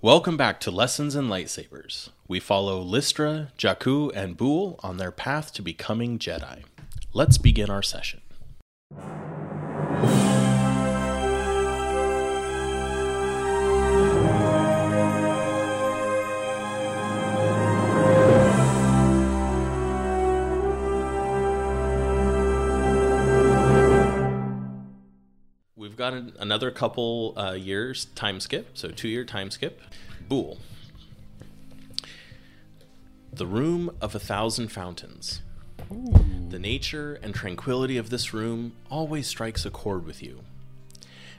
Welcome back to Lessons and Lightsabers. We follow Listra, Jaku, and Bool on their path to becoming Jedi. Let's begin our session. An, another couple uh, years time skip, so two year time skip. Bool. The Room of a Thousand Fountains. The nature and tranquility of this room always strikes a chord with you.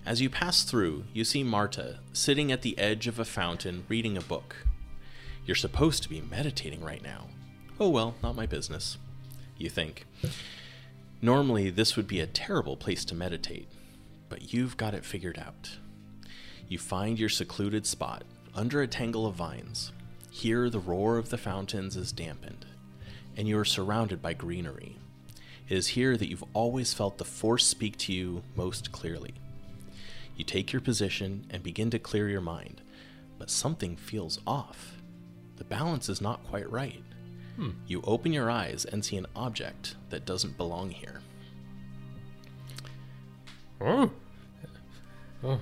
As you pass through, you see Marta sitting at the edge of a fountain reading a book. You're supposed to be meditating right now. Oh well, not my business, you think. Normally, this would be a terrible place to meditate, but you've got it figured out. You find your secluded spot under a tangle of vines. Here, the roar of the fountains is dampened, and you are surrounded by greenery. It is here that you've always felt the Force speak to you most clearly. You take your position and begin to clear your mind, but something feels off. The balance is not quite right. Hmm. You open your eyes and see an object that doesn't belong here. Oh. Oh.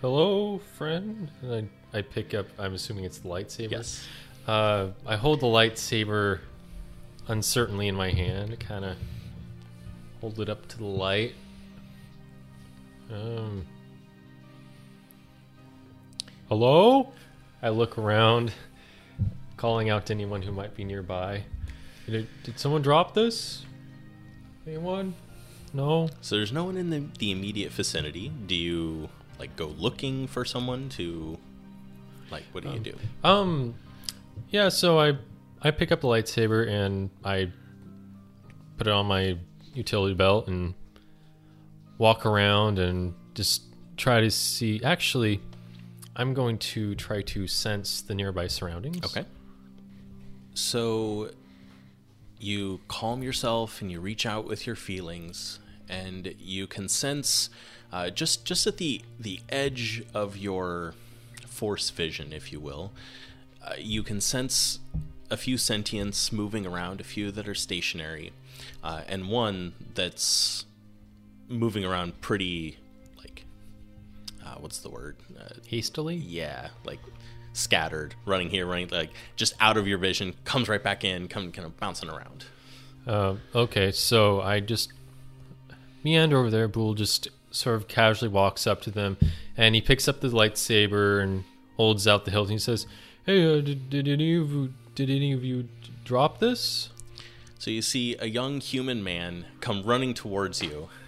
Hello, friend. And I, I pick up, I'm assuming it's the lightsaber. Yes. Uh, I hold the lightsaber uncertainly in my hand, kind of hold it up to the light. Um. Hello? I look around, calling out to anyone who might be nearby. Did, did someone drop this? Anyone? No? So there's no one in the, the immediate vicinity. Do you like go looking for someone to like what do you do? Um, yeah. So I I pick up the lightsaber and I put it on my utility belt and walk around and just try to see. Actually, I'm going to try to sense the nearby surroundings. Okay. So you calm yourself and you reach out with your feelings and you can sense uh, just just at the the edge of your force vision if you will uh, you can sense a few sentients moving around a few that are stationary uh, and one that's moving around pretty like uh, what's the word uh, Hastily. yeah, like scattered, running here, running like just out of your vision, comes right back in, come kind of bouncing around. Uh, okay, so I just meander over there. Bool just sort of casually walks up to them, and he picks up the lightsaber and holds out the hilt. And he says, "Hey, uh, did, did any of you did any of you drop this?" So you see a young human man come running towards you.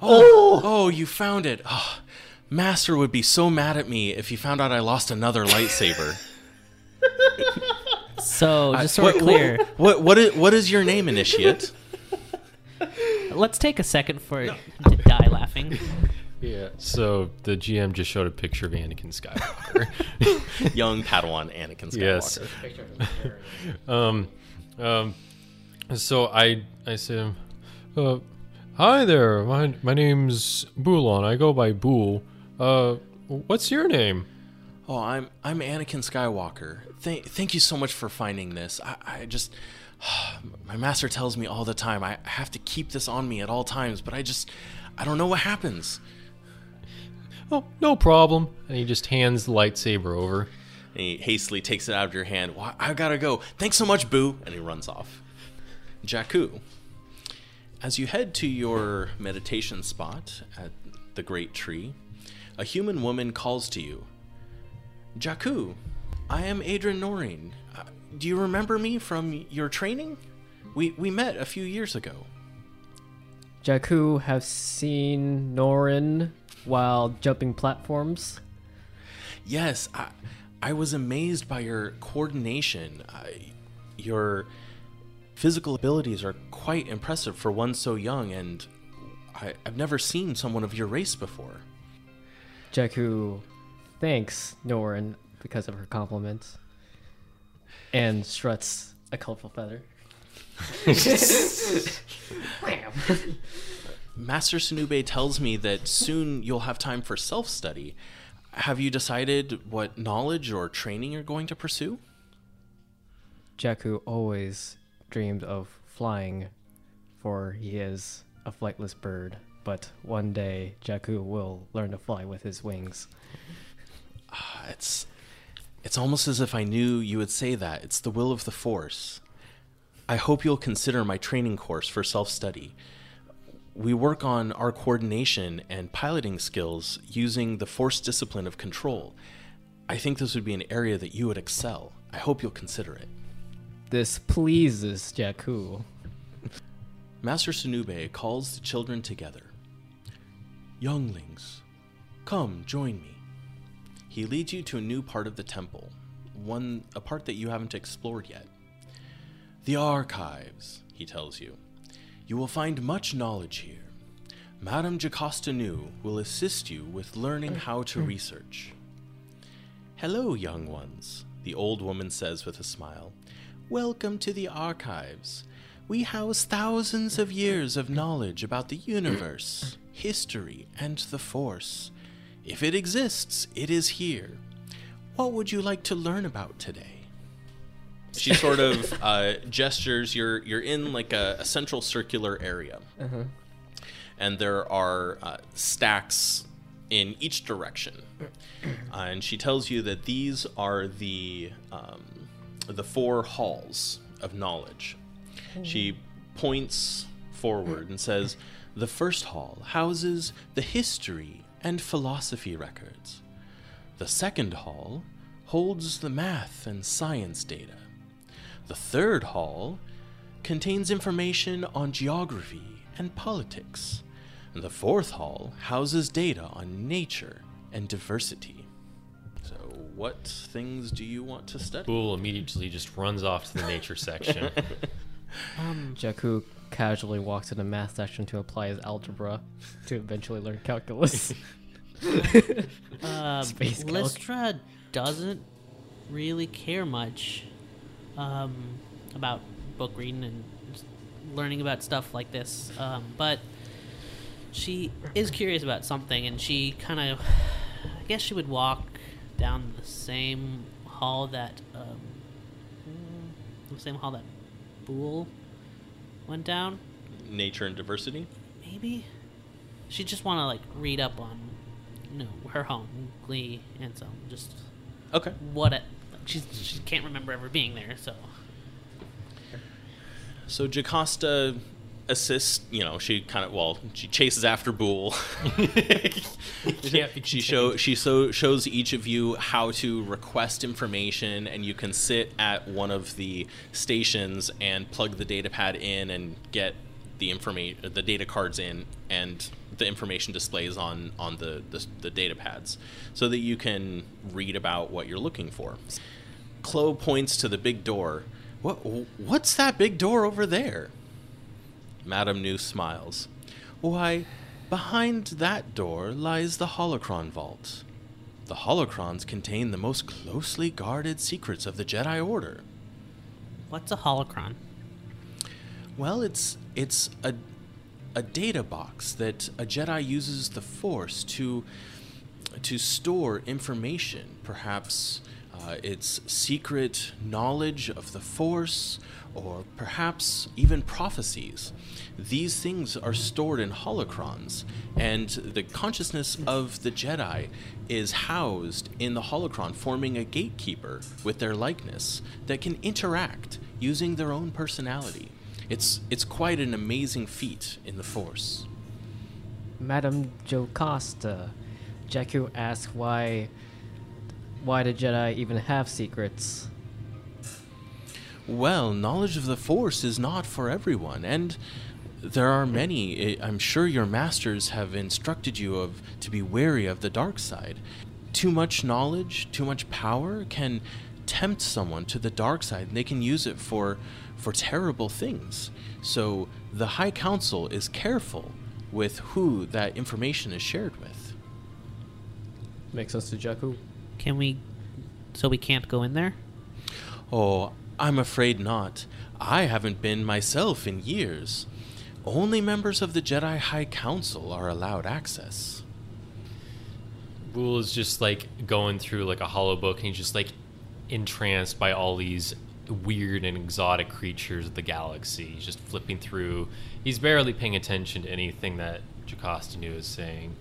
Oh, oh, you found it. Oh, Master would be so mad at me if he found out I lost another lightsaber. So, just so what, we're clear, What, what, what, is, what is your name, initiate? Let's take a second for it to die laughing. Yeah. So the GM just showed a picture of Anakin Skywalker. young Padawan Anakin Skywalker. Yes. um, um, so I I said, uh, "Hi there, my my name's Boolon. I go by Bool. Uh, what's your name?" Oh, I'm I'm Anakin Skywalker. Thank thank you so much for finding this. I, I just my master tells me all the time I have to keep this on me at all times, but I just I don't know what happens. Oh, no problem. And he just hands the lightsaber over. And he hastily takes it out of your hand. Well, I gotta go. Thanks so much, Boo. And he runs off. Jaku, as you head to your meditation spot at the Great Tree, a human woman calls to you. Jaku, I am Adrian Noreen. Do you remember me from your training? We we met a few years ago. Jaku have seen Norin while jumping platforms. Yes, I, I was amazed by your coordination. I, your physical abilities are quite impressive for one so young, and I, I've never seen someone of your race before. Jaku thanks Norin because of her compliments and struts a colorful feather. Master Sunube tells me that soon you'll have time for self study. have you decided what knowledge or training you're going to pursue? Jaku always dreamed of flying, for he is a flightless bird. But one day, Jaku will learn to fly with his wings. Ah, It's it's almost as if I knew you would say that. It's the will of the Force. I hope you'll consider my training course for self-study. We work on our coordination and piloting skills using the Force discipline of control. I think this would be an area that you would excel. I hope you'll consider it. This pleases Jaku. Master Sunube calls the children together. Younglings, come join me. He leads you to a new part of the temple, one a part that you haven't explored yet. The archives, he tells you. You will find much knowledge here. Madame Jocasta Nu will assist you with learning how to research. Hello, young ones, the old woman says with a smile. Welcome to the archives. We house thousands of years of knowledge about the universe, history, and the Force. If it exists, it is here. What would you like to learn about today? She sort of uh, gestures. You're you're in like a, a central circular area, and there are uh, stacks in each direction. Uh, and she tells you that these are the um, the four halls of knowledge. She points forward and says, "The first hall houses the history and philosophy records. The second hall holds the math and science data. The third hall contains information on geography and politics. And the fourth hall houses data on nature and diversity. So, what things do you want to study? Bool immediately just runs off to the nature section. Um, Jaku casually walks into the math section to apply his algebra to eventually learn calculus. Um, Space calc. Doesn't really care much um, about book reading and learning about stuff like this, um, but she is curious about something, and she kind of, I guess, she would walk down the same hall that, um, the same hall that Bool went down. Nature and diversity? Maybe she just want to like read up on, you know, her home, Glee, and so just Okay. what it. She she can't remember ever being there, so So Jocasta assists, you know, she kind of well, she chases after Bool. Can't she show she so shows each of you how to request information and you can sit at one of the stations and plug the data pad in and get the information the data cards in and the information displays on on the, the the data pads so that you can read about what you're looking for. Chloe points to the big door. What what's that big door over there? Madame Nu smiles. Why, behind that door lies the holocron vault. The holocrons contain the most closely guarded secrets of the Jedi Order. what's a holocron? Well, it's it's a a data box that a Jedi uses the Force to to store information. Perhaps uh, it's secret knowledge of the Force, or perhaps even prophecies. These things are stored in holocrons, and the consciousness of the Jedi is housed in the holocron, forming a gatekeeper with their likeness that can interact using their own personality. It's it's quite an amazing feat in the Force. Madame Jocasta, Jaku asks why why the Jedi even have secrets. Well, knowledge of the Force is not for everyone, and there are many. I- I'm sure your masters have instructed you of to be wary of the dark side. Too much knowledge, too much power can tempt someone to the dark side, and they can use it for for terrible things. So the High Council is careful with who that information is shared with. Makes sense to Jaku. Can we? So we can't go in there. Oh, I'm afraid not. I haven't been myself in years. Only members of the Jedi High Council are allowed access. Bool is just like going through like a hollow book and he's just like entranced by all these weird and exotic creatures of the galaxy. He's just flipping through. He's barely paying attention to anything that Jocasta is saying.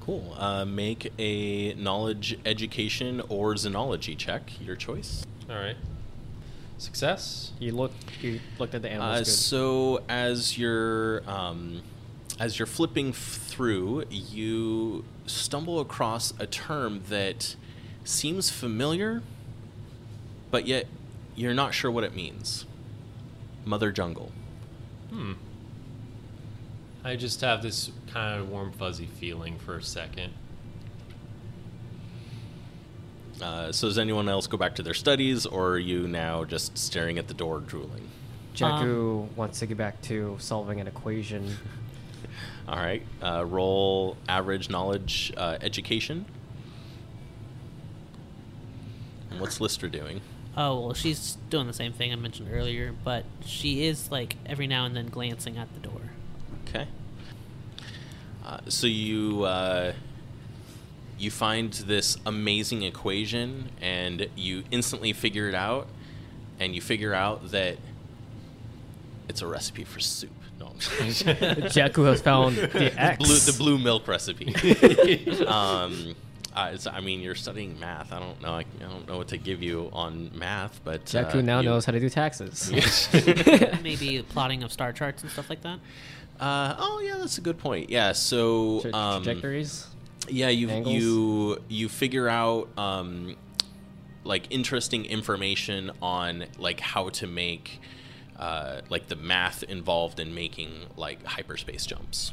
Cool. Uh, make a knowledge, education, or xenology check. Your choice. All right. Success. You look. You looked at the animals. Uh, good. so as you're um, as you're flipping f- through, you stumble across a term that seems familiar, but yet you're not sure what it means. Mother Jungle. Hmm. I just have this kind of warm, fuzzy feeling for a second. Uh, so does anyone else go back to their studies, or are you now just staring at the door, drooling? Jaku wants to get back to solving an equation. All right. Uh, roll average knowledge uh, education. And what's Listra doing? Oh well, she's doing the same thing I mentioned earlier, but she is like every now and then glancing at the door. Okay. Uh, so you uh, you find this amazing equation, and you instantly figure it out, and you figure out that it's a recipe for soup. No, Jaku has found the X. blue, the blue milk recipe. um, uh, it's, I mean, you're studying math. I don't know. I, I don't know what to give you on math, but Jaku uh, now you- knows how to do taxes. Maybe plotting of star charts and stuff like that. Uh, oh yeah, that's a good point. Yeah, so Tra- um, trajectories. Yeah, you Angles? you you figure out um, like interesting information on like how to make uh, like the math involved in making like hyperspace jumps.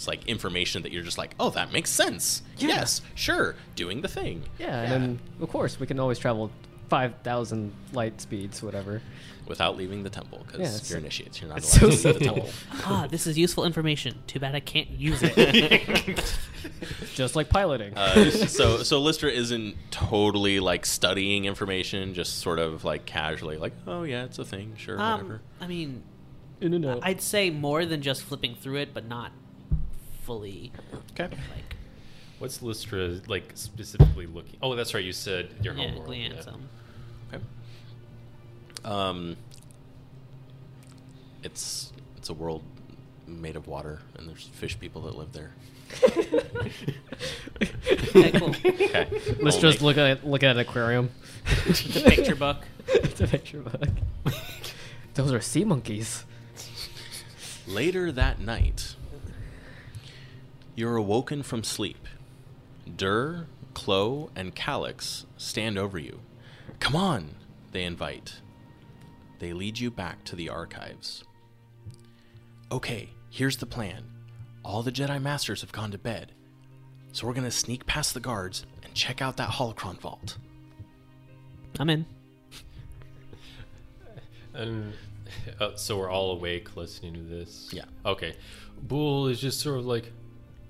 So like information that you're just like, oh, that makes sense. Yeah. Yes, sure, doing the thing. Yeah, and then of course we can always travel five thousand light speeds, whatever. without leaving the temple because Yeah, you're initiates. You're not it's allowed so to leave the temple. Ah, this is useful information. Too bad I can't use it. Just like piloting. Uh, so so Listra isn't totally like studying information, just sort of like casually, like, oh yeah, it's a thing, sure, um, whatever. I mean, In and out. I'd say more than just flipping through it, but not fully Okay. like What's Listra like specifically looking? Oh, that's right. You said your yeah, homeworld. glance. yeah. Okay. Um, it's it's a world made of water, and there's fish people that live there. okay, cool. Okay. Let's just look at look at an aquarium. it's a picture book. it's a picture book. Those are sea monkeys. Later that night, you're awoken from sleep. Dur, Clo, and Calix stand over you. Come on, they invite. They lead you back to the archives. Okay, here's the plan. All the Jedi Masters have gone to bed, so we're gonna sneak past the guards and check out that holocron vault. I'm in. And uh, so we're all awake listening to this. Yeah. Okay. Bool is just sort of like,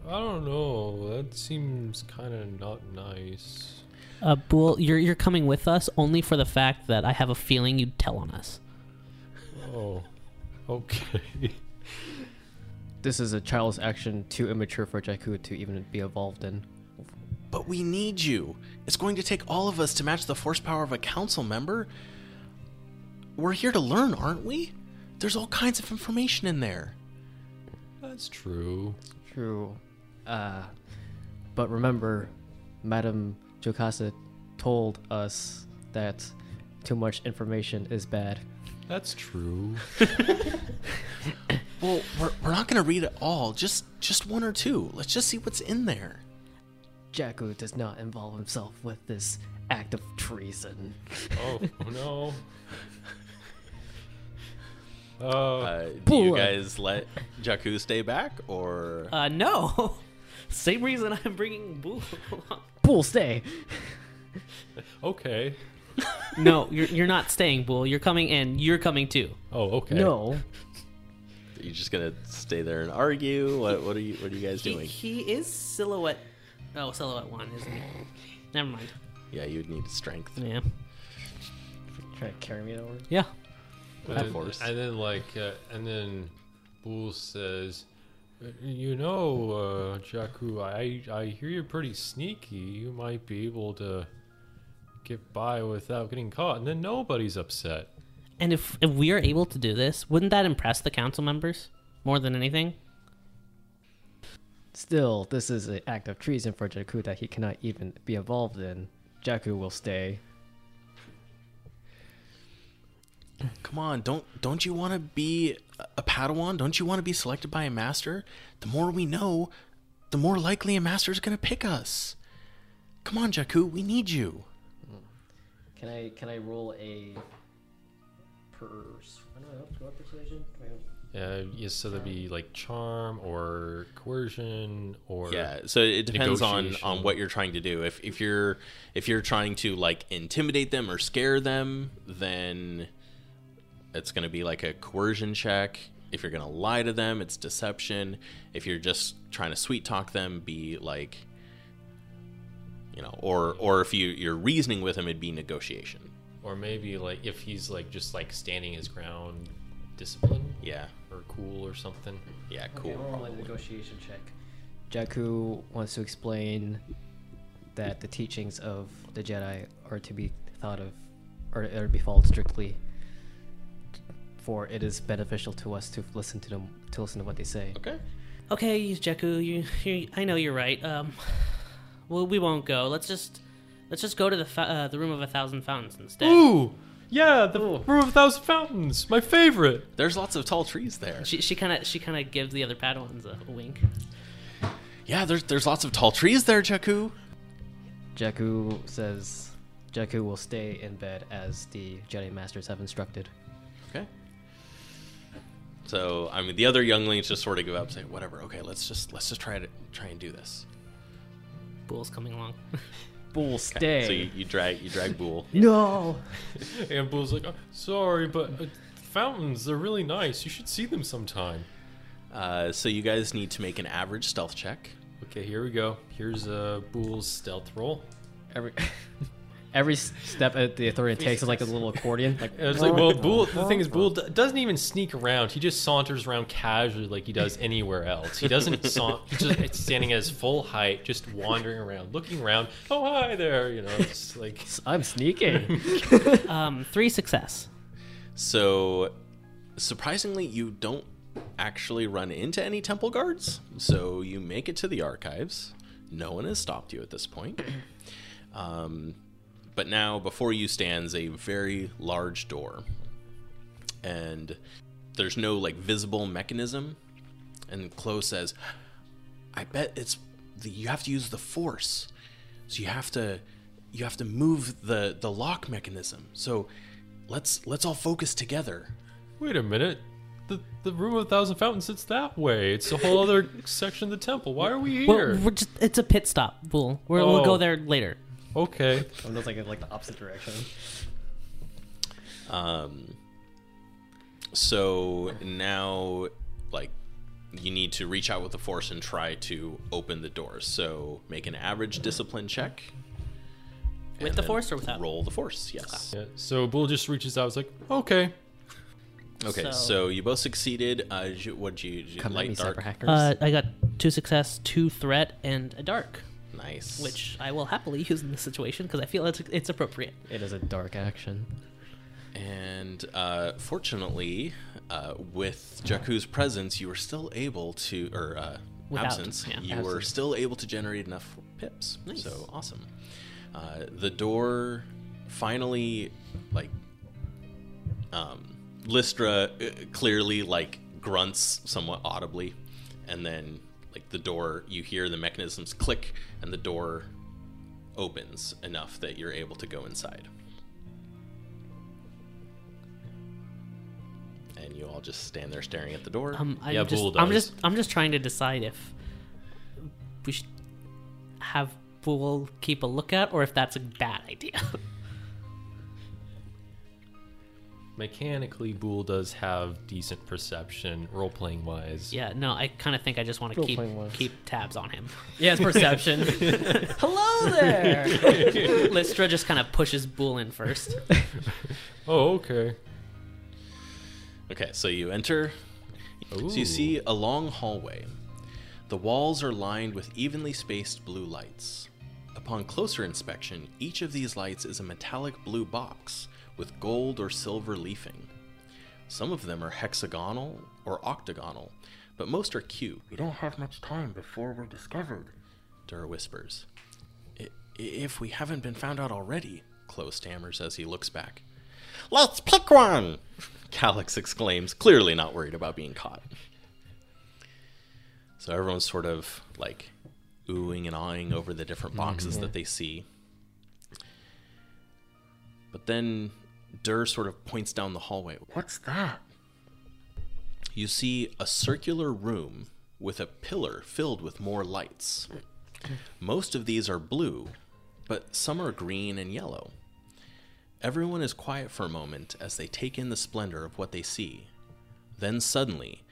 I don't know. That seems kind of not nice. Uh, Bool, you're you're coming with us only for the fact that I have a feeling you'd tell on us. Oh. Okay. This is a child's action too immature for Jaku to even be involved in. But we need you. It's going to take all of us to match the force power of a council member. We're here to learn, aren't we? There's all kinds of information in there. That's true. True. Uh, but remember, Madam Jocasta told us that too much information is bad. That's true. Well, we're, we're not going to read it all. Just just one or two. Let's just see what's in there. Jaku does not involve himself with this act of treason. oh, no. Uh, Uh, do you guys let Jaku stay back, or Uh, no. Same reason I'm bringing Bool. Pool, stay! okay. no, you're you're not staying, Bool. You're coming in. You're coming too. Oh, okay. No. You're you just gonna stay there and argue? What what are you what are you guys He, doing? he is silhouette. Oh, silhouette one, isn't he? Never mind. Yeah, you'd need strength. Yeah. Try to carry me over. Yeah. And Of then, course. and then like, uh, and then Bool says, You know, uh, Jaku, I I hear you're pretty sneaky. You might be able to get by without getting caught, and then nobody's upset. And if if we are able to do this, wouldn't that impress the council members more than anything? Still, this is an act of treason for Jaku that he cannot even be involved in. Jaku will stay. Come on, don't don't you want to be a- a Padawan? Don't you want to be selected by a master? The more we know, the more likely a master is going to pick us. Come on, Jaku, we need you. Can I can I roll a pers? I don't know. Go persuasion. Uh, yes, so that'd be like charm or coercion or Yeah, so it depends on on what you're trying to do. If if you're if you're trying to like intimidate them or scare them, then it's going to be like a coercion check. If you're going to lie to them, it's deception. If you're just trying to sweet talk them, be like you know, or or if you you're reasoning with them, it'd be negotiation. or maybe like if he's like just like standing his ground, discipline Yeah. or cool or something. Yeah, cool. Okay, roll my negotiation check. Jaku wants to explain that the teachings of the Jedi are to be thought of, or, or be followed strictly. For it is beneficial to us to listen to them, to listen to what they say. Okay. Okay, Jaku, you, you I know you're right. Um, well, we won't go. Let's just let's just go to the fa- uh, the room of a thousand fountains instead. Ooh, yeah, the room of a thousand fountains, my favorite. There's lots of tall trees there. She she kind of she kind of gives the other Padawans a, a wink. Yeah, there's there's lots of tall trees there, Jaku. Jaku says Jaku will stay in bed as the Jedi Masters have instructed. Okay. So I mean, the other younglings just sort of give up, saying, "Whatever. Okay, let's just let's just try to try and do this." Bool's coming along. Bool Okay, stay. So you, you drag you drag Bool. no. And Bool's like, oh, sorry, but uh, fountains, they're really nice. You should see them sometime. Uh, so you guys need to make an average stealth check. Okay, here we go. Here's uh, Bool's stealth roll. Every every step that the authority takes is like a little accordion. Like And it's like, well, Bool. The thing is, Bool d- doesn't even sneak around. He just saunters around casually, like he does anywhere else. He doesn't saunt. He's just standing at his full height, just wandering around, looking around. Oh, hi there. You know, it's like I'm sneaking. um, three success. So surprisingly, you don't actually run into any temple guards. So you make it to the archives. No one has stopped you at this point. Um, but now before you stands a very large door, and there's no like visible mechanism. And Chloe says, "I bet it's the, you have to use the force, so you have to you have to move the the lock mechanism. So let's let's all focus together." Wait a minute. The, the room of a thousand fountains sits that way. It's a whole other section of the temple. Why are we Well, here? we're just, it's a pit stop, Bool. We're, We'll oh. go Oh. there later. Okay. One goes like in like the opposite direction. Um, so now, like, you need to reach out with the force and try to open the doors. So make an average discipline check. With the force or without? Roll the force. Yes. Yeah, so Bool just reaches out. It's like, okay. Okay. So, So- you both succeeded. Uh, what you, you Come at me, light dark? hackers. Uh, I got two success, two threat, and a dark, Nice. which I will happily use in this situation because I feel it's it's appropriate. it is a dark action. And uh, fortunately, uh, with Jaku's presence, you were still able to, or uh, Without, absence, yeah. you were still able to generate enough pips. Nice. So awesome. Uh, the door finally, like, um, Listra uh, clearly like grunts somewhat audibly, and then like the door, you hear the mechanisms click, and the door opens enough that you're able to go inside. And you all just stand there staring at the door. Um, I'm Yeah, just, Bool I'm just, I'm just trying to decide if we should have Bool keep a lookout or if that's a bad idea. Mechanically, Bool does have decent perception, role playing wise. yeah, no, I kind of think I just want to keep Role-playing was- keep tabs on him. Yeah, it's perception. Hello there. Listra just kind of pushes Bool in first. Oh, okay. Okay, so you enter. So Ooh. you see a long hallway, The walls are lined with evenly spaced blue lights. Upon closer inspection, each of these lights is a metallic blue box with gold or silver leafing. Some of them are hexagonal or octagonal, but most are cube. We don't have much time before we're discovered. Dur whispers. "I- If we haven't been found out already, Chloe stammers as he looks back. Let's pick one! Calix exclaims, clearly not worried about being caught. So everyone's sort of like oohing and awing over the different boxes mm-hmm. that they see. But then Dur sort of points down the hallway. What's that? You see a circular room with a pillar filled with more lights. Most of these are blue, but some are green and yellow. Everyone is quiet for a moment as they take in the splendor of what they see. Then suddenly,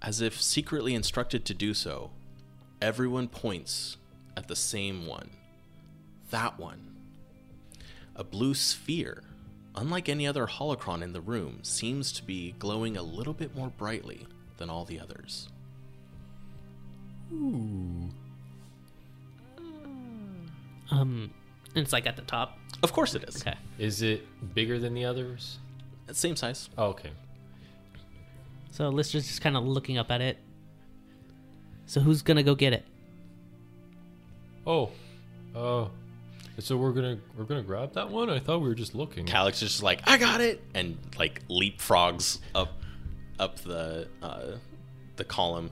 as if secretly instructed to do so, everyone points at the same one. That one. A blue sphere, unlike any other holocron in the room, seems to be glowing a little bit more brightly than all the others. Ooh. Um, it's like at the top. Of course it is. Okay. Is it bigger than the others? Same size. Oh, okay. So Listra's just kind of looking up at it. So who's gonna go get it? Oh, oh. So we're gonna we're gonna grab that one. I thought we were just looking. Calix is just like, I got it, and like leapfrogs up up the uh, the column,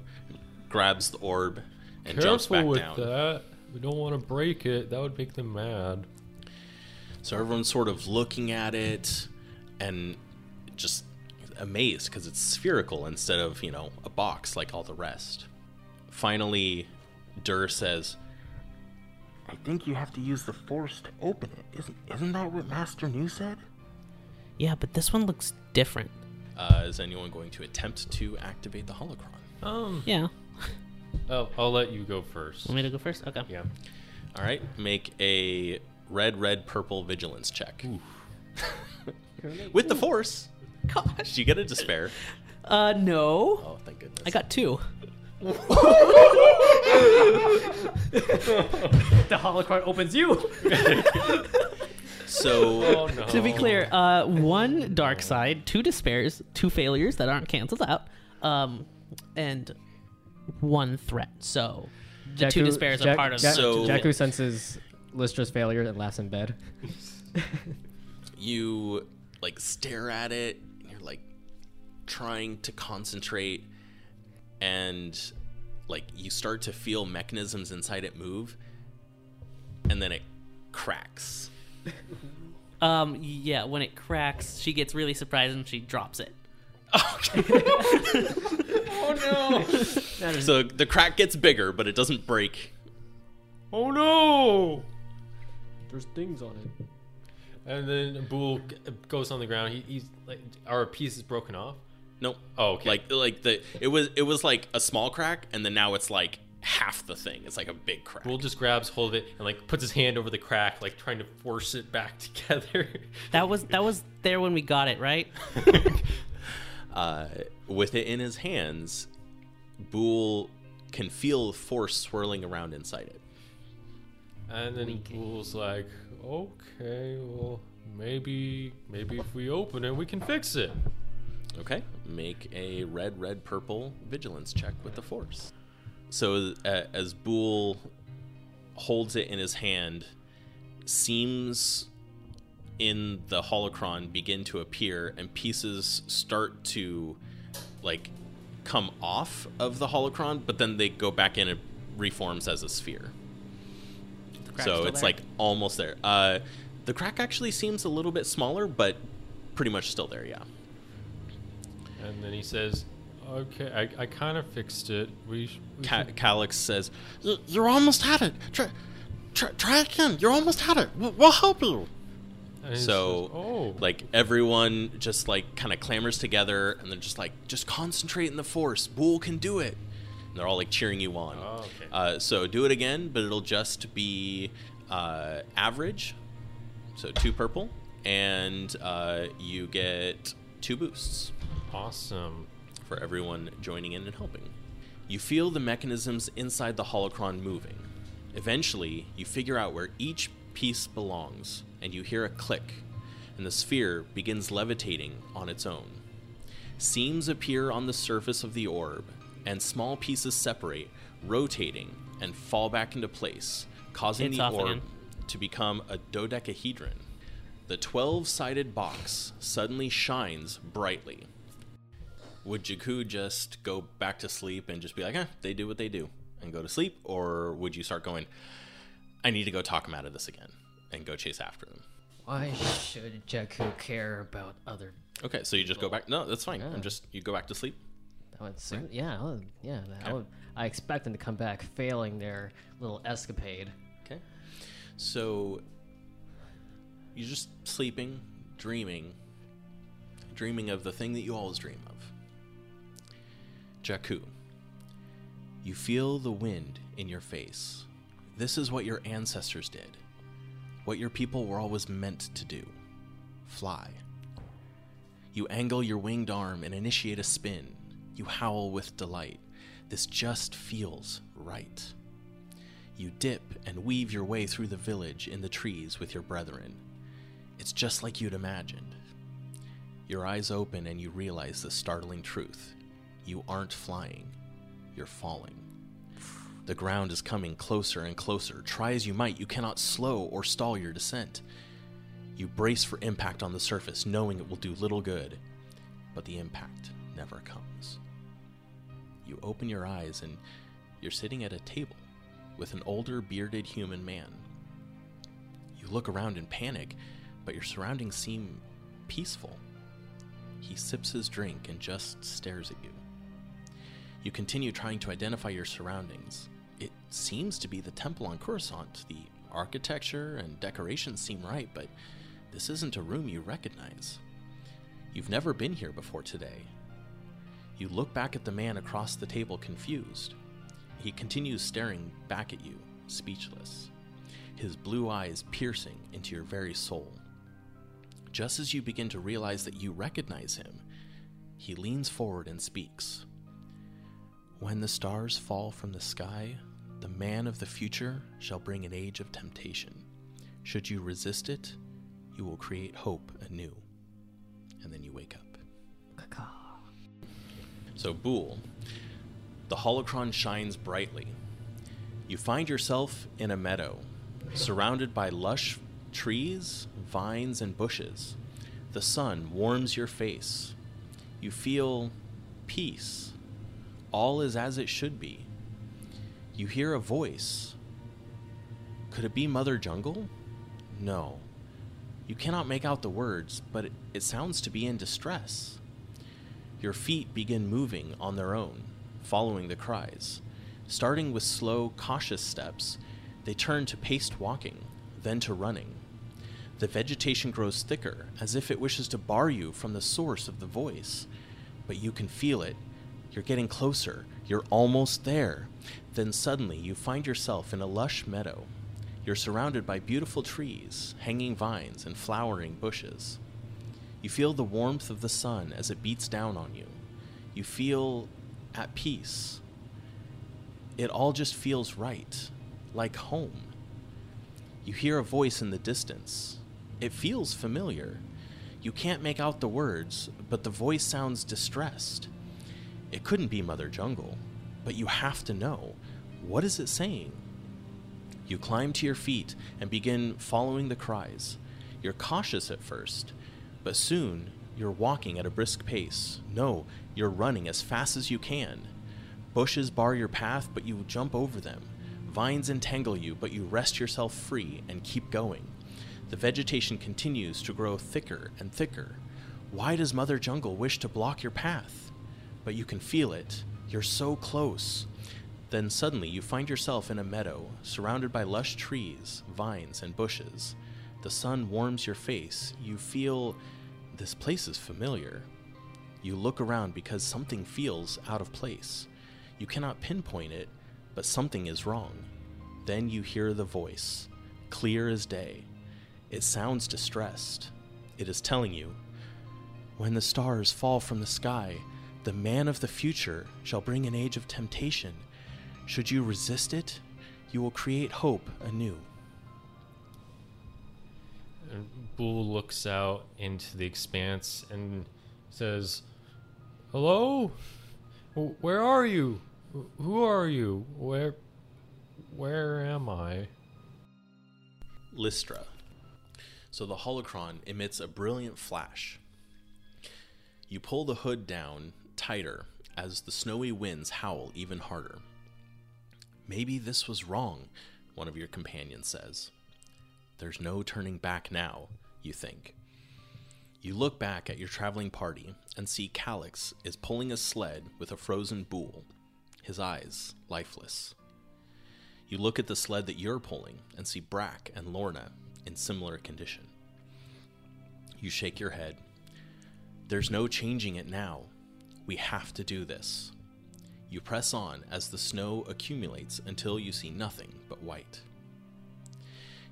grabs the orb, and jumps Careful back with down. that. We don't want to break it. That would make them mad. So everyone's sort of looking at it and just amazed because it's spherical instead of, you know, a box like all the rest. Finally, Dur says, I think you have to use the force to open it. Isn't isn't that what Master Nu said? Yeah, but this one looks different. uh, Is anyone going to attempt to activate the holocron? Um, Yeah. I'll, I'll let you go first. Want me to go first? Okay. Yeah. All right, make a red, red, purple vigilance check. With the force. Gosh. Do you get a despair? Uh, no. Oh, thank goodness. I got two. The holocron opens you. So Oh no. To be clear, uh, one dark side, two despairs, two failures that aren't canceled out, um, and one threat. So the two despairs are part of. Jack- So- Jaku senses Listra's failure and laughs in bed. you like stare at it and you're like trying to concentrate and like you start to feel mechanisms inside it move and then it cracks Um, yeah, when it cracks, she gets really surprised and she drops it. Okay. oh no so the crack gets bigger but it doesn't break Oh no! There's things on it. And then Bool g- goes on the ground. He, he's like, our piece is broken off. Nope Oh, okay. like like the it was it was like a small crack and then now it's like half the thing it's like a big crack Bool just grabs hold of it and like puts his hand over the crack, like trying to force it back together. That was that was there when we got it, right? uh, with it in his hands, Bool can feel force swirling around inside it. and then Bool's like, okay, well, maybe, maybe if we open it, we can fix it. Okay, make a red, red, purple vigilance check with the force. So uh, as Bool holds it in his hand, seams in the holocron begin to appear, and pieces start to like come off of the holocron, but then they go back in and reforms as a sphere. so it's there? like almost there. Uh, the crack actually seems a little bit smaller, but pretty much still there. Yeah. And then he says, okay, I, I kind of fixed it. We, sh- we Ca- should- Calix says, "Y- "You're almost at it. Try, try, try again. You're almost at it. We'll, we'll help you." So, says, oh, like everyone just like kind of clamors together, and they're just like, "Just concentrate in the force. Bool can do it." And they're all like cheering you on. Oh, okay. Uh, so do it again, but it'll just be uh, average. So two purple, and uh, you get two boosts awesome. for everyone joining in and helping. You feel the mechanisms inside the holocron moving. Eventually, you figure out where each piece belongs, and you hear a click, and the sphere begins levitating on its own. Seams appear on the surface of the orb, and small pieces separate, rotating, and fall back into place, causing It's the orb again. to become a dodecahedron. The 12 sided box suddenly shines brightly. Would Jaku just go back to sleep and just be like, eh, they do what they do and go to sleep? Or would you start going, I need to go talk him out of this again and go chase after them? Why should Jaku care about other? Okay, so you just go back. No, that's fine. Yeah. I'm just, you go back to sleep. That would suit. Yeah, I would- yeah. I, would, I expect them to come back failing their little escapade. Okay. So you're just sleeping, dreaming, dreaming of the thing that you always dream of. Jaku. You feel the wind in your face. This is what your ancestors did. What your people were always meant to do. Fly. You angle your winged arm and initiate a spin. You howl with delight. This just feels right. You dip and weave your way through the village in the trees with your brethren. It's just like you'd imagined. Your eyes open and you realize the startling truth. You aren't flying, you're falling. The ground is coming closer and closer. Try as you might, you cannot slow or stall your descent. You brace for impact on the surface, knowing it will do little good, but the impact never comes. You open your eyes and you're sitting at a table with an older, bearded human man. You look around in panic, but your surroundings seem peaceful. He sips his drink and just stares at you. You continue trying to identify your surroundings. It seems to be the temple on Coruscant. The architecture and decorations seem right, but this isn't a room you recognize. You've never been here before today. You look back at the man across the table, confused. He continues staring back at you, speechless, his blue eyes piercing into your very soul. Just as you begin to realize that you recognize him, he leans forward and speaks. When the stars fall from the sky, the man of the future shall bring an age of temptation. Should you resist it, you will create hope anew. And then you wake up. So, Bool, the holocron shines brightly. You find yourself in a meadow, surrounded by lush trees, vines, and bushes. The sun warms your face. You feel peace. All is as it should be. You hear a voice. Could it be Mother Jungle? No. You cannot make out the words, but it, it sounds to be in distress. Your feet begin moving on their own, following the cries. Starting with slow, cautious steps, they turn to paced walking, then to running. The vegetation grows thicker, as if it wishes to bar you from the source of the voice. But you can feel it. You're getting closer. You're almost there. Then suddenly you find yourself in a lush meadow. You're surrounded by beautiful trees, hanging vines, and flowering bushes. You feel the warmth of the sun as it beats down on you. You feel at peace. It all just feels right, like home. You hear a voice in the distance. It feels familiar. You can't make out the words, but the voice sounds distressed. It couldn't be Mother Jungle, but you have to know. What is it saying? You climb to your feet and begin following the cries. You're cautious at first, but soon you're walking at a brisk pace. No, you're running as fast as you can. Bushes bar your path, but you jump over them. Vines entangle you, but you wrest yourself free and keep going. The vegetation continues to grow thicker and thicker. Why does Mother Jungle wish to block your path? But you can feel it. You're so close. Then suddenly you find yourself in a meadow, surrounded by lush trees, vines, and bushes. The sun warms your face. You feel this place is familiar. You look around because something feels out of place. You cannot pinpoint it, but something is wrong. Then you hear the voice, clear as day. It sounds distressed. It is telling you, When the stars fall from the sky, The man of the future shall bring an age of temptation. Should you resist it, you will create hope anew. And Bool looks out into the expanse and says, "Hello, where are you? Who are you? Where, where am I?" Listra. So the holocron emits a brilliant flash. You pull the hood down tighter as the snowy winds howl even harder. Maybe this was wrong, one of your companions says. There's no turning back now, you think. You look back at your traveling party and see Calix is pulling a sled with a frozen bull, his eyes lifeless. You look at the sled that you're pulling and see Brack and Lorna in similar condition. You shake your head. There's no changing it now. We have to do this. You press on as the snow accumulates until you see nothing but white.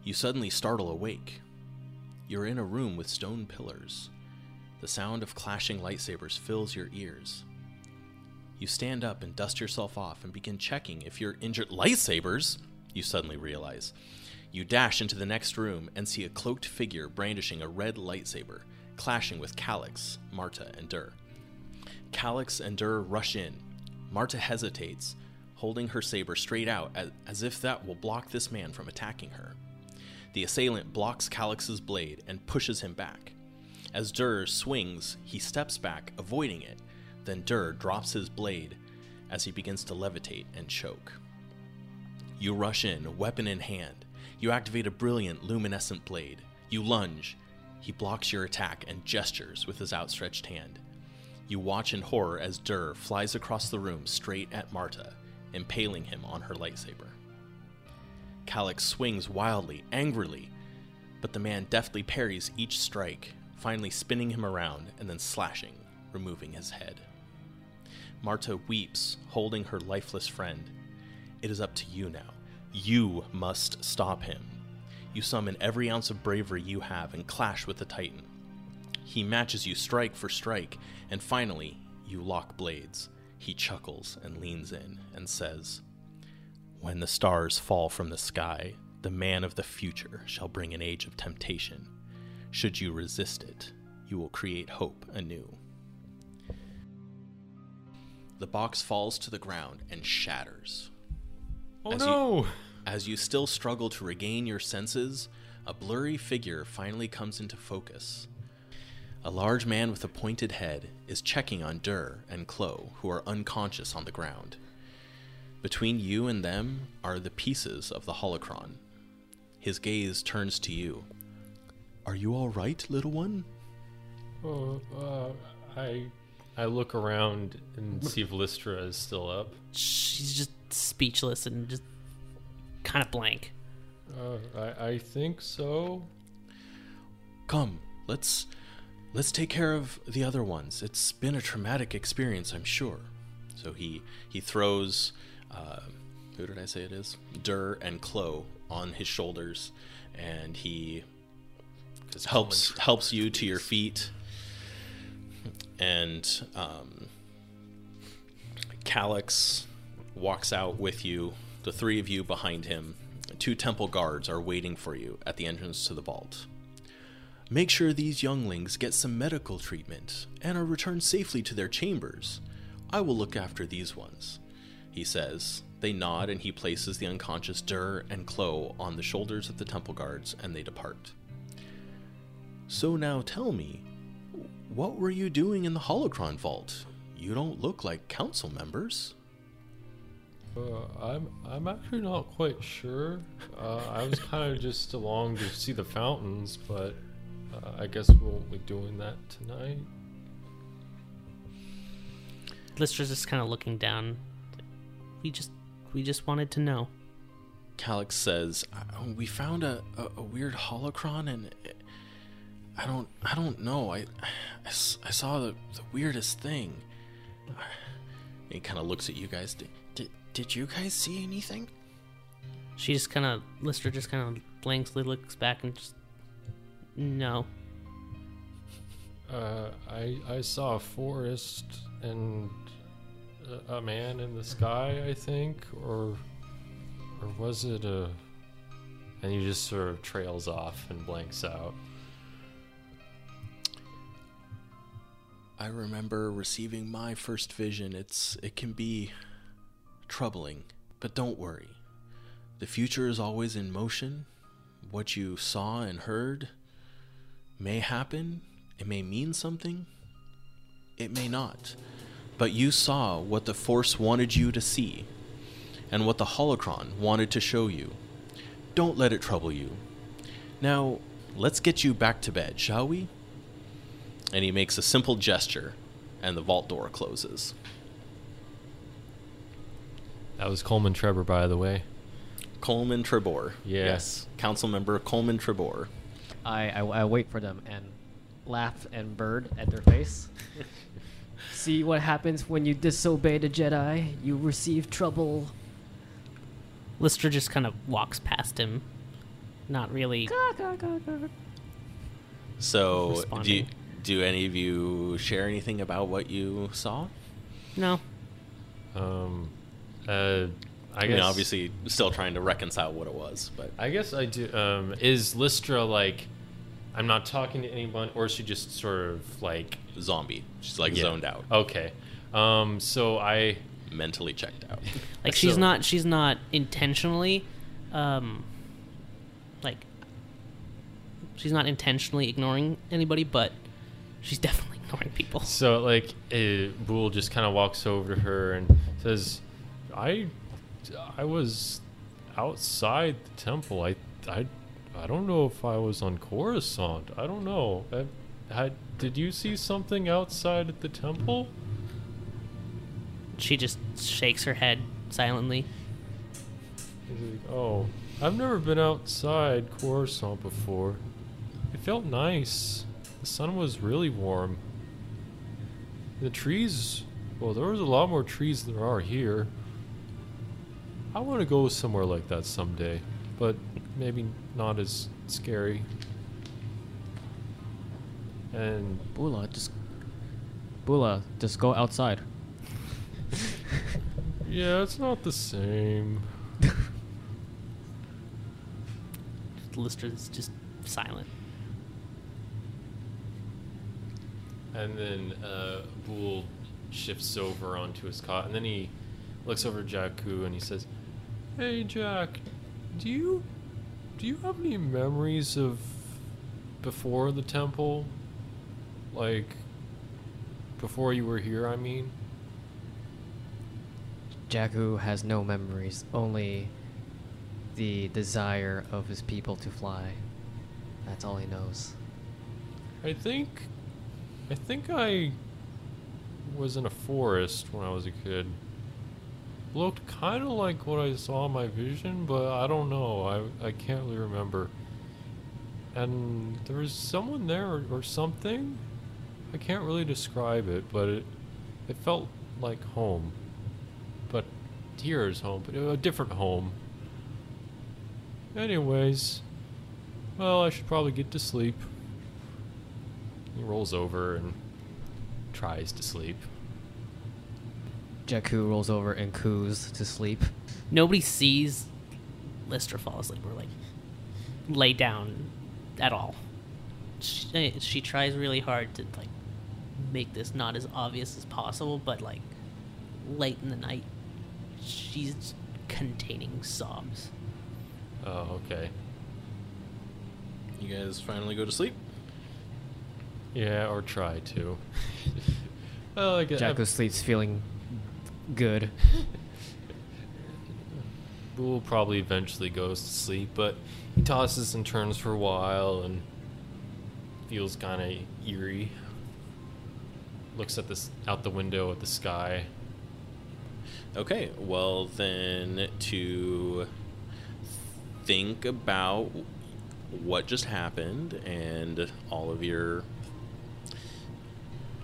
You suddenly startle awake. You're in a room with stone pillars. The sound of clashing lightsabers fills your ears. You stand up and dust yourself off and begin checking if you're injured. Lightsabers? You suddenly realize. You dash into the next room and see a cloaked figure brandishing a red lightsaber, clashing with Calix, Marta, and Dur. Calix and Dur rush in. Marta hesitates, holding her saber straight out as, if that will block this man from attacking her. The assailant blocks Calix's blade and pushes him back. As Dur swings, he steps back, avoiding it. Then Dur drops his blade as he begins to levitate and choke. You rush in, weapon in hand. You activate a brilliant luminescent blade. You lunge. He blocks your attack and gestures with his outstretched hand. You watch in horror as Dur flies across the room straight at Marta, impaling him on her lightsaber. Calix swings wildly, angrily, but the man deftly parries each strike, finally spinning him around and then slashing, removing his head. Marta weeps, holding her lifeless friend. It is up to you now. You must stop him. You summon every ounce of bravery you have and clash with the Titan. He matches you strike for strike, and finally, you lock blades. He chuckles and leans in and says, When the stars fall from the sky, the man of the future shall bring an age of temptation. Should you resist it, you will create hope anew. The box falls to the ground and shatters. Oh As you- no! As you still struggle to regain your senses, a blurry figure finally comes into focus. A large man with a pointed head is checking on Dur and Chloe, who are unconscious on the ground. Between you and them are the pieces of the holocron. His gaze turns to you. Are you all right, little one? Oh, uh, I I look around and see if Listra is still up. She's just speechless and just kind of blank. Uh, I I think so. Come, let's let's take care of the other ones. It's been a traumatic experience, I'm sure. So he he throws uh, who did I say it is? Dur and Chloe on his shoulders, and he just helps helps you to your feet. And um, Calix walks out with you, the three of you behind him. Two temple guards are waiting for you at the entrance to the vault. Make sure these younglings get some medical treatment and are returned safely to their chambers. I will look after these ones, he says. They nod and he places the unconscious Dur and Chloe on the shoulders of the temple guards and they depart. So now tell me, what were you doing in the holocron vault? You don't look like council members. Uh, I'm I'm actually not quite sure. Uh, I was kind of just along to see the fountains, but uh, I guess we won't be doing that tonight. Listra's just kind of looking down. We just, we just wanted to know. Calix says, "Uh, "We found a, a, a weird holocron, and it- I don't I don't know. I, I saw the, the weirdest thing." He kind of looks at you guys. Did, did did you guys see anything? She just kind of, Listra just kind of blankly looks back and just, no. Uh, I I saw a forest and a, a man in the sky. I think, or or was it a? And he just sort of trails off and blanks out. I remember receiving my first vision. It's it can be troubling, but don't worry. The future is always in motion. What you saw and heard may happen. It may mean something. It may not. But you saw what the Force wanted you to see and what the holocron wanted to show you. Don't let it trouble you. Now, let's get you back to bed, shall we? And he makes a simple gesture, and the vault door closes. That was Coleman Trevor, by the way. Coleman Trebor. Yeah. Yes. Council member Coleman Trebor. I, I, I wait for them and laugh and bird at their face. See what happens when you disobey the Jedi? You receive trouble. Listra just kind of walks past him, not really. So, do, you, do any of you share anything about what you saw? No, Um, uh, I I guess mean, obviously, still trying to reconcile what it was, but I guess I do. Um, is Listra like? I'm not talking to anyone, or is she just sort of like zombie. She's like Yeah. zoned out, Okay. Um, so I mentally checked out. like she's So- not. She's not intentionally, um, like she's not intentionally ignoring anybody, but she's definitely ignoring people. so like uh, Bool just kind of walks over to her and says, "I, I was outside the temple. I, I, I don't know if I was on Coruscant. I don't know. I, I, did you see something outside at the temple?" She just shakes her head silently. Oh, I've never been outside Coruscant before. It felt nice. The sun was really warm. The trees, well, there was a lot more trees than there are here. I want to go somewhere like that someday, but maybe not as scary. And Bula, just Bula, just go outside. yeah, it's not the same. Listra's just silent. And then uh, Bool shifts over onto his cot, and then he looks over at Jaku and he says, "Hey, Jack, do you do you have any memories of before the temple? Like before you were here? I mean." Jaku has no memories, only the desire of his people to fly. That's all he knows. I think I think I was in a forest when I was a kid. Looked kind of like what I saw in my vision, but I don't know. I I can't really remember. And there was someone there or, or something. I can't really describe it, but it it felt like home. But here is home, but uh, a different home. Anyways, well, I should probably get to sleep. He rolls over and tries to sleep. Jaku rolls over and coos to sleep. Nobody sees Listra fall asleep or like lay down at all. She, eh, she tries really hard to like make this not as obvious as possible, but like late in the night, she's containing sobs. Oh, okay. You guys finally go to sleep. Yeah, or try to. well, I guess Jaku sleeps feeling good. Bool probably eventually goes to sleep, but he tosses and turns for a while and feels kind of eerie. Looks at this out the window at the sky. Okay, well then to think about what just happened and all of your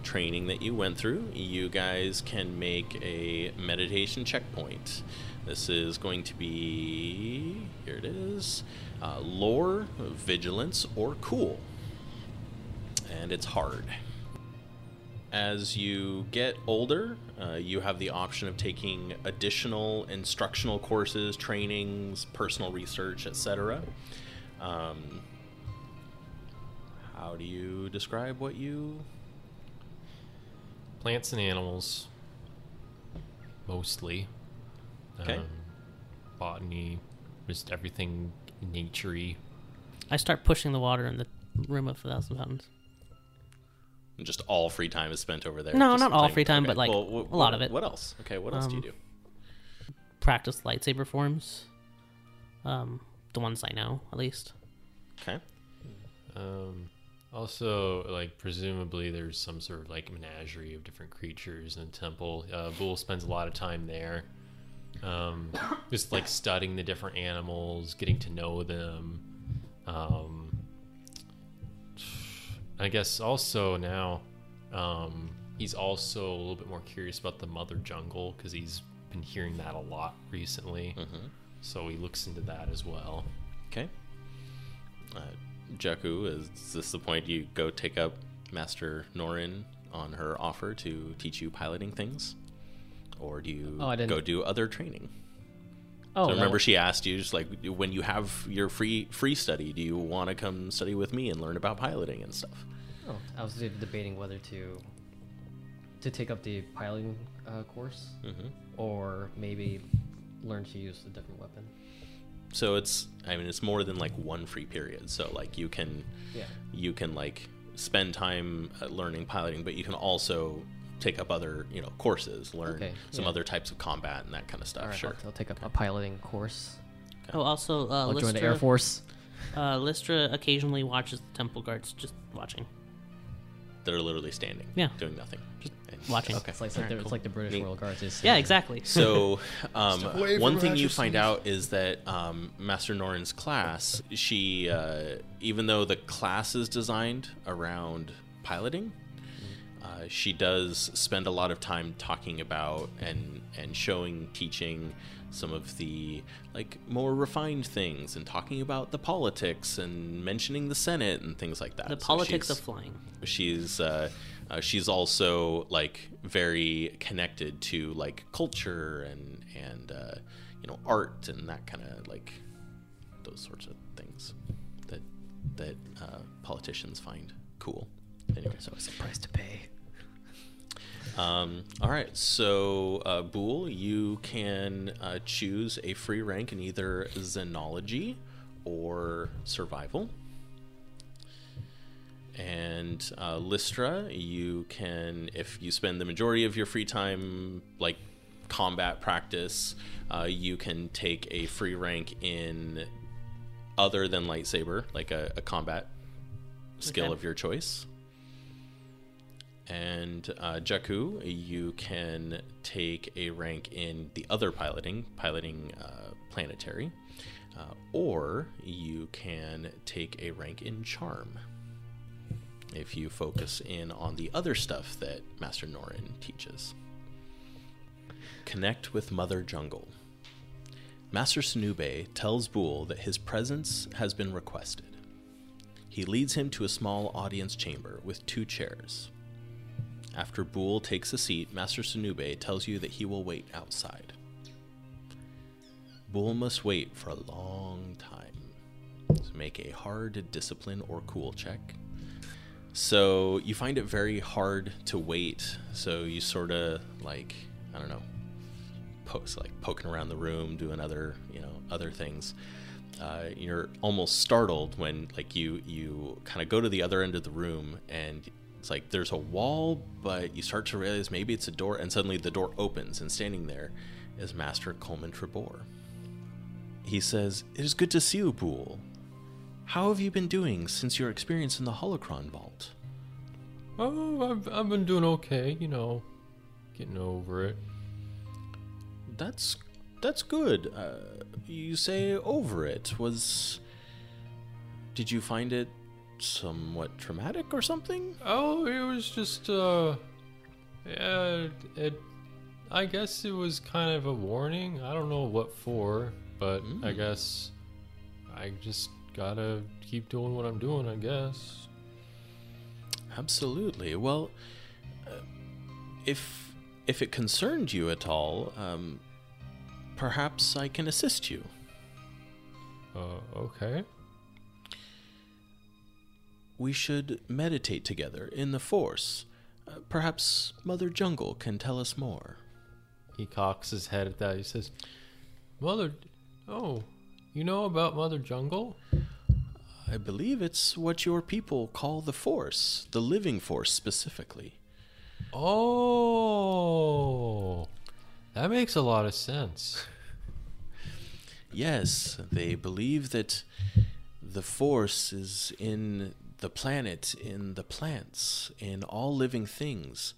training that you went through, you guys can make a meditation checkpoint. This is going to be here it is, uh, lore, vigilance, or cool, and it's hard. as you get older, uh, you have the option of taking additional instructional courses, trainings, personal research, etc. Um, how do you describe what you? Plants and animals, mostly. Okay. Um, botany, just everything naturey. I start pushing the water in the room of a thousand fountains. Just all free time is spent over there. No, just not all playing- free time, okay, but, like, well, wh- a lot of it. What else? Okay, what else do you Um, do? Practice lightsaber forms. Um, the ones I know, at least. Okay. Um, also, like presumably, there's some sort of like menagerie of different creatures in the temple. Uh, Bool spends a lot of time there, um, just like studying the different animals, getting to know them. Um, I guess also now, um, he's also a little bit more curious about the mother jungle because he's been hearing that a lot recently. Mhm. So he looks into that as well. Okay. Uh, Jaku, is this the point you go take up Master Norin on her offer to teach you piloting things? Or do you Oh, go do other training? Oh, so remember, she asked you just like when you have your free free study, do you want to come study with me and learn about piloting and stuff? Oh, I was debating whether to to take up the piloting uh, course hmm or maybe learn to use a different weapon. So it's I mean it's more than like one free period. So like you can Yeah. you can like spend time uh, learning piloting, but you can also take up other you know courses, learn Okay, some yeah. other types of combat and that kind of stuff. All right, sure. I'll, I'll take up a piloting course. Oh, also, uh, I'll Listra, join the Air Force. Uh, Listra occasionally watches the temple guards, just watching. They're literally standing, Yeah. doing nothing, Just And- watching. Okay. It's like, it's like, the, it's like the British Neat. Royal Guards. Is Yeah, exactly. So, um, one thing you find out is that um, Master Norin's class, she, uh, even though the class is designed around piloting, uh, she does spend a lot of time talking about and and showing, teaching some of the like more refined things, and talking about the politics and mentioning the Senate and things like that. the So politics of flying. she's uh, uh, she's also like very connected to like culture and and uh, you know art and that kind of like those sorts of things that that uh, politicians find cool. Anyway, So it's a price to pay. um, all right, so uh, Bool, you can uh, choose a free rank in either Xenology or Survival. And uh, Listra, you can, if you spend the majority of your free time like combat practice, uh, you can take a free rank in other than lightsaber, like a, a combat skill Okay. of your choice. And uh, Jaku, you can take a rank in the other piloting, piloting uh, planetary, uh, or you can take a rank in charm if you focus in on the other stuff that Master Norin teaches. Connect with Mother Jungle. Master Sunube tells Bool that his presence has been requested. He leads him to a small audience chamber with two chairs. After Bool takes a seat, Master Sunube tells you that he will wait outside. Bool must wait for a long time. So make a hard discipline or cool check. So you find it very hard to wait. So you sort of like I don't know, post like poking around the room, doing other you know other things. Uh, you're almost startled when like you you kind of go to the other end of the room and it's like there's a wall, but you start to realize maybe it's a door, and suddenly the door opens, and standing there is Master Coleman Trebor. He says, "It is good to see you, Bool. How have you been doing since your experience in the Holocron Vault?" Oh, I've, I've been doing okay, you know, getting over it. That's that's good. Uh, you say over it was. Did you find it somewhat traumatic or something? Oh, it was just, uh, yeah, it, I guess it was kind of a warning. I don't know what for, but I Mm. guess I just gotta keep doing what I'm doing, I guess. Absolutely. Well, Uh, if if it concerned you at all, um, perhaps I can assist you. Uh, okay. We should meditate together in the Force. Uh, perhaps Mother Jungle can tell us more. He cocks his head at that. He says, Mother. Oh, you know about Mother Jungle? I believe it's what your people call the Force, the living Force specifically. Oh, that makes a lot of sense. Yes, they believe that the Force is in the planet, in the plants, in all living things.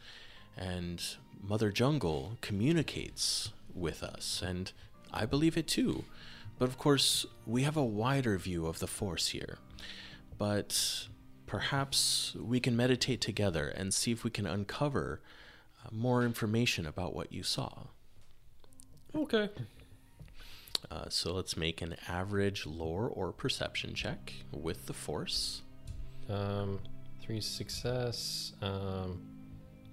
And Mother Jungle communicates with us, and I believe it too. But of course, we have a wider view of the Force here. But perhaps we can meditate together and see if we can uncover uh, more information about what you saw. Okay. Uh, so let's make an average lore or perception check with the Force. Um, three success, um,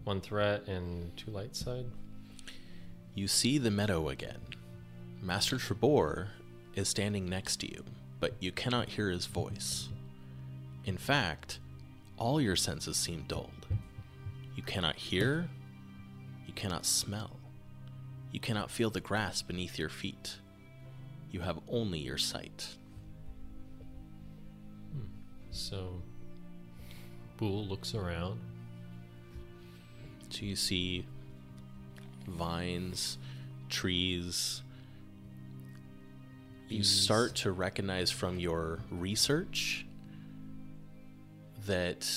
one threat, and two light side. You see the meadow again. Master Trebor is standing next to you, but you cannot hear his voice. In fact, all your senses seem dulled. You cannot hear, you cannot smell, you cannot feel the grass beneath your feet. You have only your sight. Hmm. So, Bool looks around. So you see vines, trees. You start to recognize from your research that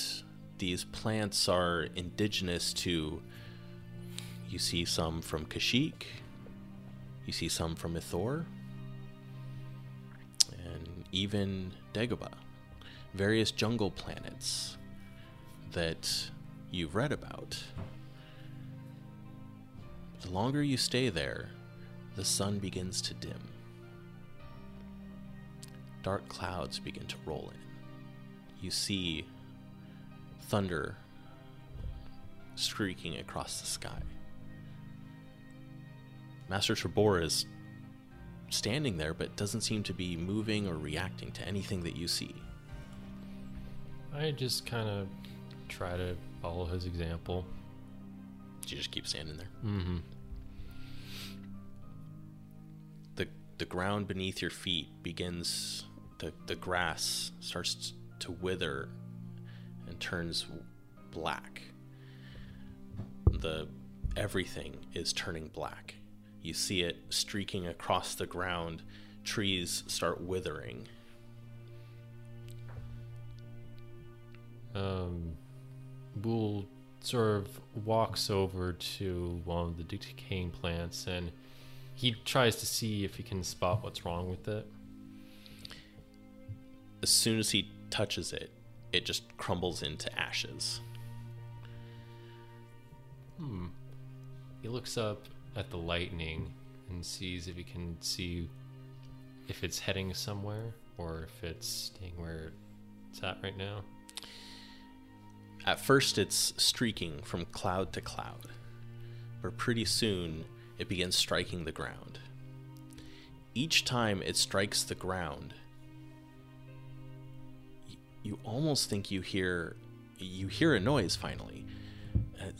these plants are indigenous to. You see some from Kashyyyk, you see some from Ithor, and even Dagobah. Various jungle planets that you've read about. The longer you stay there, the sun begins to dim. Dark clouds begin to roll in. You see thunder streaking across the sky. Master Trebor is standing there but doesn't seem to be moving or reacting to anything that you see. I just kind of try to follow his example. You just keep standing there. Mm-hmm. the the ground beneath your feet begins the the grass starts to wither and turns black. The everything is turning black. You see it streaking across the ground. Trees start withering. Um, Bool sort of walks over to one of the decaying plants and he tries to see if he can spot what's wrong with it. As soon as he touches it it just crumbles into ashes Hmm. He looks up at the lightning and sees if he can see if it's heading somewhere or if it's staying where it's at right now. At first, it's streaking from cloud to cloud, but pretty soon it begins striking the ground. Each time it strikes the ground, you almost think you hear you hear a noise finally. It,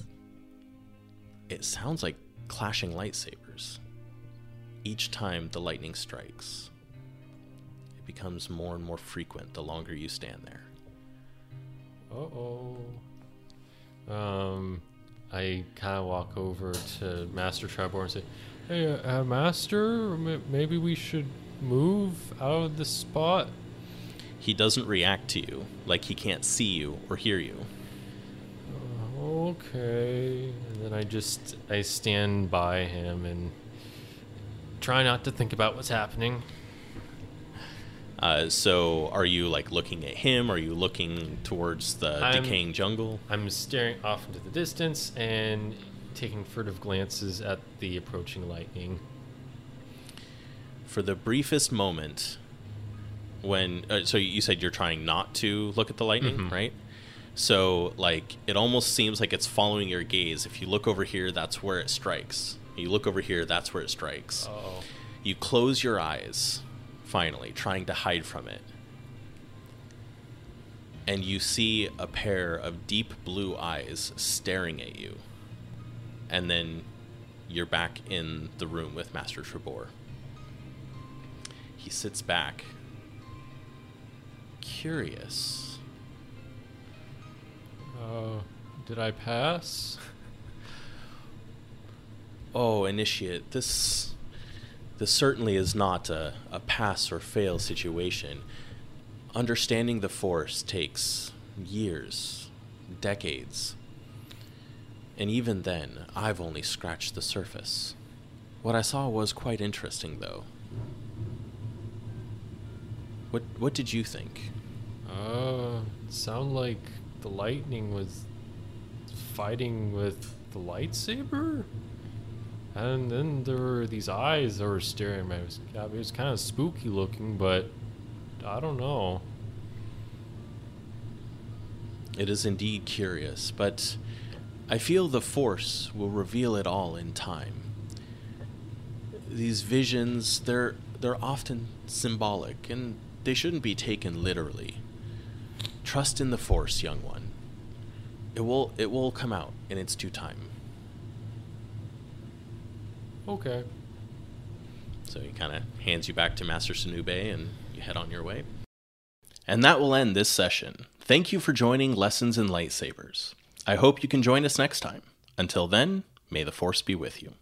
it sounds like clashing lightsabers. Each time the lightning strikes, it becomes more and more frequent the longer you stand there. Uh oh. Um, I kind of walk over to Master Trebor and say, "Hey, uh, uh, Master, maybe we should move out of this spot." He doesn't react to you like he can't see you or hear you okay. And then I just I stand by him and try not to think about what's happening. uh, so are you like looking at him are you looking towards the I'm- decaying jungle I'm staring off into the distance and taking furtive glances at the approaching lightning. for the briefest moment when uh, so you said you're trying not to look at the lightning Mhm. right So, like, it almost seems like it's following your gaze. If you look over here, that's where it strikes. You look over here, that's where it strikes. Oh. You close your eyes, finally, trying to hide from it. And you see a pair of deep blue eyes staring at you. And then you're back in the room with Master Trebor. He sits back, curious. Uh, did I pass? Oh, initiate, this this certainly is not a, a pass or fail situation. Understanding the force takes years, decades. And even then, I've only scratched the surface. What I saw was quite interesting, though. What what did you think? Uh, sound like the lightning was fighting with the lightsaber? And then there were these eyes that were staring at me. It was, it was kind of spooky looking, but I don't know. It is indeed curious, but I feel the Force will reveal it all in time. These visions, they're they're often symbolic, and they shouldn't be taken literally. Trust in the Force, young one. It will it will come out in its due time. Okay. So he kind of hands you back to Master Sunube and you head on your way. And that will end this session. Thank you for joining Lessons and Lightsabers. I hope you can join us next time. Until then, may the Force be with you.